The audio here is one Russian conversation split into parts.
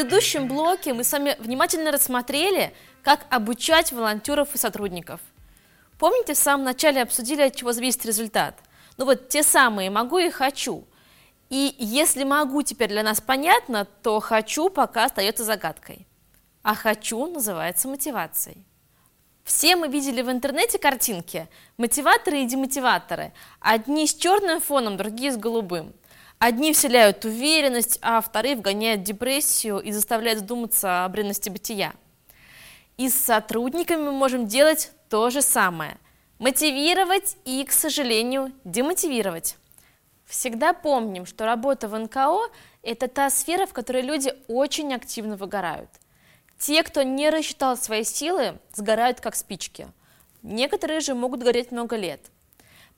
предыдущем блоке мы с вами внимательно рассмотрели, как обучать волонтеров и сотрудников. Помните, в самом начале обсудили, от чего зависит результат? Ну вот те самые «могу» и «хочу». И если «могу» теперь для нас понятно, то «хочу» пока остается загадкой. А «хочу» называется мотивацией. Все мы видели в интернете картинки, мотиваторы и демотиваторы. Одни с черным фоном, другие с голубым. Одни вселяют уверенность, а вторые вгоняют депрессию и заставляют задуматься о бренности бытия. И с сотрудниками мы можем делать то же самое. Мотивировать и, к сожалению, демотивировать. Всегда помним, что работа в НКО – это та сфера, в которой люди очень активно выгорают. Те, кто не рассчитал свои силы, сгорают как спички. Некоторые же могут гореть много лет –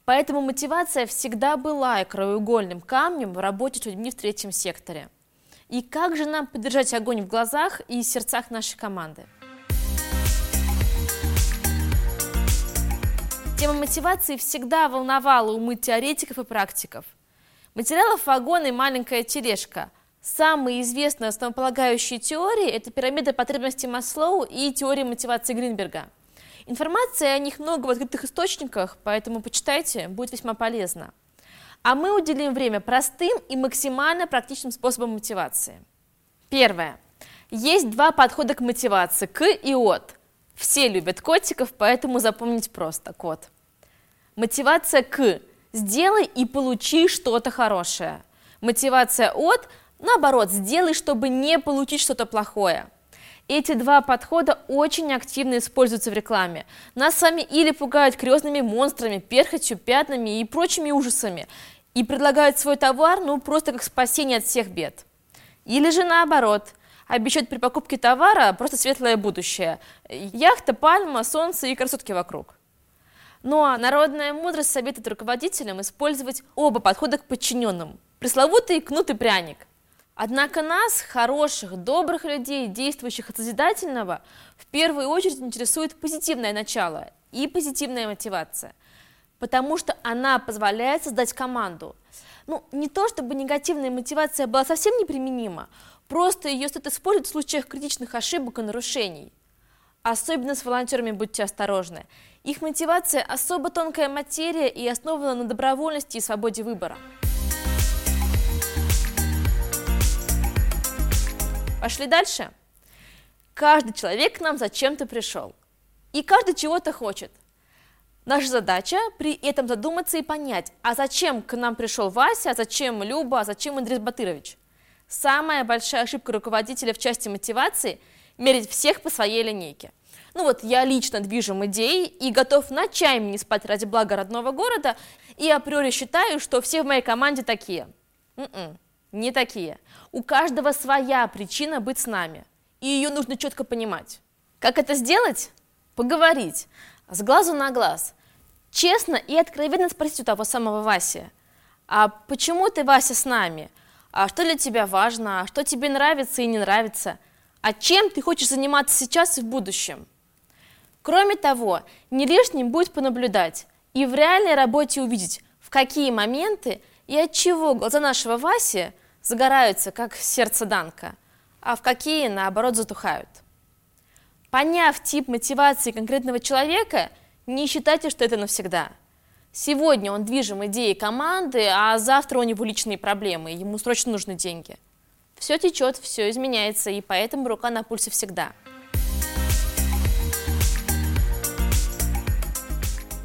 Поэтому мотивация всегда была и краеугольным камнем в работе с людьми в третьем секторе. И как же нам поддержать огонь в глазах и сердцах нашей команды? Тема мотивации всегда волновала умы теоретиков и практиков. Материалов вагон и маленькая тележка. Самые известные основополагающие теории – это пирамида потребностей Маслоу и теория мотивации Гринберга – Информации о них много в открытых источниках, поэтому почитайте, будет весьма полезно. А мы уделим время простым и максимально практичным способам мотивации. Первое. Есть два подхода к мотивации – к и от. Все любят котиков, поэтому запомнить просто – кот. Мотивация к – сделай и получи что-то хорошее. Мотивация от – наоборот, сделай, чтобы не получить что-то плохое – эти два подхода очень активно используются в рекламе. Нас с вами или пугают крестными монстрами, перхотью, пятнами и прочими ужасами, и предлагают свой товар, ну, просто как спасение от всех бед. Или же наоборот, обещают при покупке товара просто светлое будущее. Яхта, пальма, солнце и красотки вокруг. Ну а народная мудрость советует руководителям использовать оба подхода к подчиненным. Пресловутый кнут и пряник – Однако нас, хороших, добрых людей, действующих от созидательного, в первую очередь интересует позитивное начало и позитивная мотивация, потому что она позволяет создать команду. Ну, не то чтобы негативная мотивация была совсем неприменима, просто ее стоит использовать в случаях критичных ошибок и нарушений. Особенно с волонтерами будьте осторожны. Их мотивация особо тонкая материя и основана на добровольности и свободе выбора. Пошли дальше. Каждый человек к нам зачем-то пришел. И каждый чего-то хочет. Наша задача при этом задуматься и понять, а зачем к нам пришел Вася, а зачем Люба, а зачем Андрей Батырович. Самая большая ошибка руководителя в части мотивации – мерить всех по своей линейке. Ну вот я лично движим идеей и готов ночами не спать ради блага родного города, и априори считаю, что все в моей команде такие. М-м не такие. У каждого своя причина быть с нами, и ее нужно четко понимать. Как это сделать? Поговорить, с глазу на глаз. Честно и откровенно спросить у того самого Васи, а почему ты, Вася, с нами? А что для тебя важно? А что тебе нравится и не нравится? А чем ты хочешь заниматься сейчас и в будущем? Кроме того, не лишним будет понаблюдать и в реальной работе увидеть, в какие моменты и от чего глаза нашего Васи загораются, как сердце Данка, а в какие, наоборот, затухают. Поняв тип мотивации конкретного человека, не считайте, что это навсегда. Сегодня он движим идеей команды, а завтра у него личные проблемы, ему срочно нужны деньги. Все течет, все изменяется, и поэтому рука на пульсе всегда.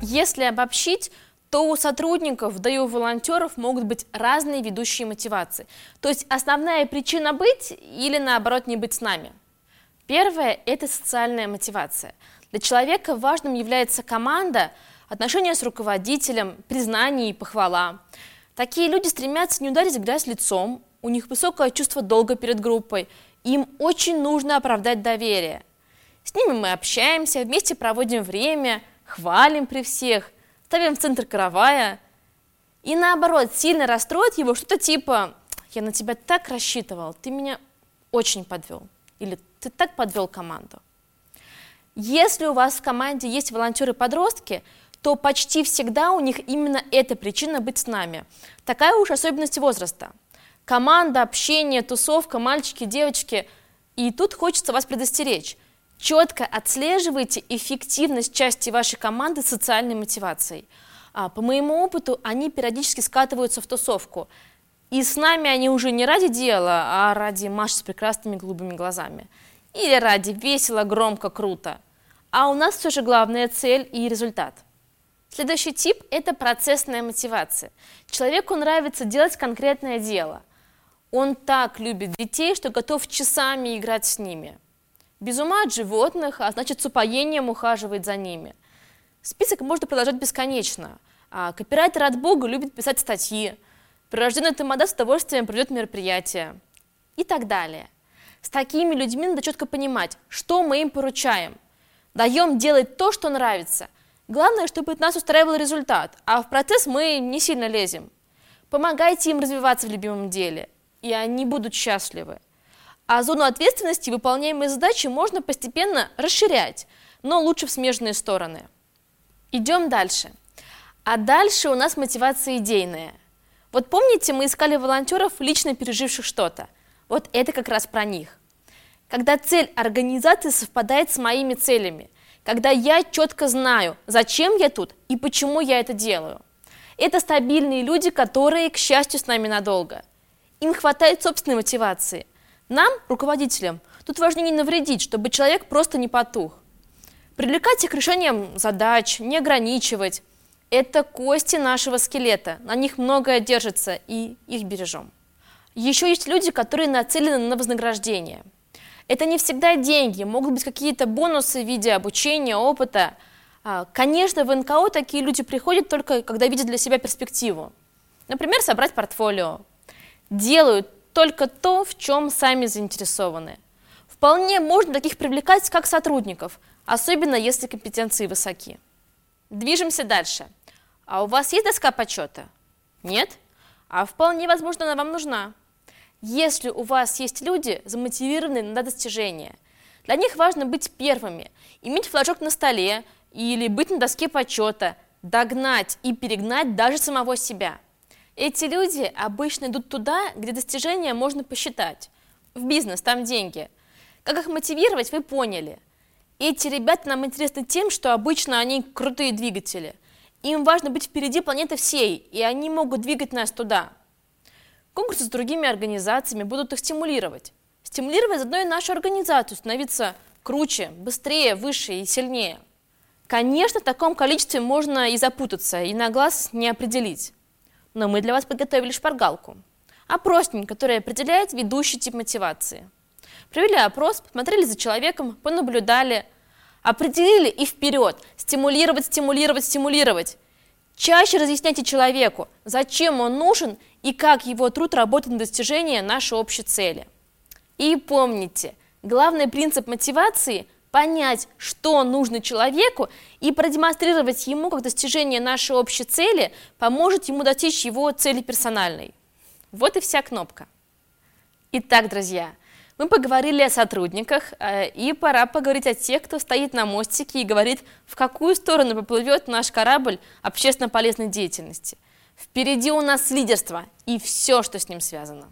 Если обобщить, то у сотрудников, да и у волонтеров могут быть разные ведущие мотивации. То есть основная причина быть или наоборот не быть с нами. Первое – это социальная мотивация. Для человека важным является команда, отношения с руководителем, признание и похвала. Такие люди стремятся не ударить грязь лицом, у них высокое чувство долга перед группой, им очень нужно оправдать доверие. С ними мы общаемся, вместе проводим время, хвалим при всех, ставим в центр каравая, и наоборот, сильно расстроит его что-то типа «я на тебя так рассчитывал, ты меня очень подвел» или «ты так подвел команду». Если у вас в команде есть волонтеры-подростки, то почти всегда у них именно эта причина быть с нами. Такая уж особенность возраста. Команда, общение, тусовка, мальчики, девочки И тут хочется вас предостеречь. Четко отслеживайте эффективность части вашей команды социальной мотивацией. А, по моему опыту, они периодически скатываются в тусовку. И с нами они уже не ради дела, а ради Маши с прекрасными голубыми глазами. Или ради весело, громко, круто. А у нас все же главная цель и результат. Следующий тип – это процессная мотивация. Человеку нравится делать конкретное дело. Он так любит детей, что готов часами играть с ними. Без ума от животных, а значит с упоением ухаживает за ними. Список можно продолжать бесконечно. А копирайтер от Бога любит писать статьи. Прирожденный тамада с удовольствием придет мероприятие. И так далее. С такими людьми надо четко понимать, что мы им поручаем. Даем делать то, что нравится. Главное, чтобы от нас устраивал результат, а в процесс мы не сильно лезем. Помогайте им развиваться в любимом деле – и они будут счастливы. А зону ответственности выполняемой задачи можно постепенно расширять, но лучше в смежные стороны. Идем дальше. А дальше у нас мотивация идейная. Вот помните, мы искали волонтеров, лично переживших что-то? Вот это как раз про них. Когда цель организации совпадает с моими целями, когда я четко знаю, зачем я тут и почему я это делаю. Это стабильные люди, которые, к счастью, с нами надолго – им хватает собственной мотивации. Нам, руководителям, тут важно не навредить, чтобы человек просто не потух. Привлекать их к решениям задач, не ограничивать. Это кости нашего скелета, на них многое держится, и их бережем. Еще есть люди, которые нацелены на вознаграждение. Это не всегда деньги, могут быть какие-то бонусы в виде обучения, опыта. А, конечно, в НКО такие люди приходят только, когда видят для себя перспективу. Например, собрать портфолио, делают только то, в чем сами заинтересованы. Вполне можно таких привлекать как сотрудников, особенно если компетенции высоки. Движемся дальше. А у вас есть доска почета? Нет? А вполне возможно она вам нужна. Если у вас есть люди, замотивированные на достижение, для них важно быть первыми, иметь флажок на столе или быть на доске почета, догнать и перегнать даже самого себя – эти люди обычно идут туда, где достижения можно посчитать. В бизнес, там деньги. Как их мотивировать, вы поняли. Эти ребята нам интересны тем, что обычно они крутые двигатели. Им важно быть впереди планеты всей, и они могут двигать нас туда. Конкурсы с другими организациями будут их стимулировать. Стимулировать заодно и нашу организацию, становиться круче, быстрее, выше и сильнее. Конечно, в таком количестве можно и запутаться, и на глаз не определить но мы для вас подготовили шпаргалку. Опросник, который определяет ведущий тип мотивации. Провели опрос, посмотрели за человеком, понаблюдали, определили и вперед. Стимулировать, стимулировать, стимулировать. Чаще разъясняйте человеку, зачем он нужен и как его труд работает на достижение нашей общей цели. И помните, главный принцип мотивации – понять, что нужно человеку, и продемонстрировать ему, как достижение нашей общей цели поможет ему достичь его цели персональной. Вот и вся кнопка. Итак, друзья, мы поговорили о сотрудниках, э, и пора поговорить о тех, кто стоит на мостике и говорит, в какую сторону поплывет наш корабль общественно полезной деятельности. Впереди у нас лидерство и все, что с ним связано.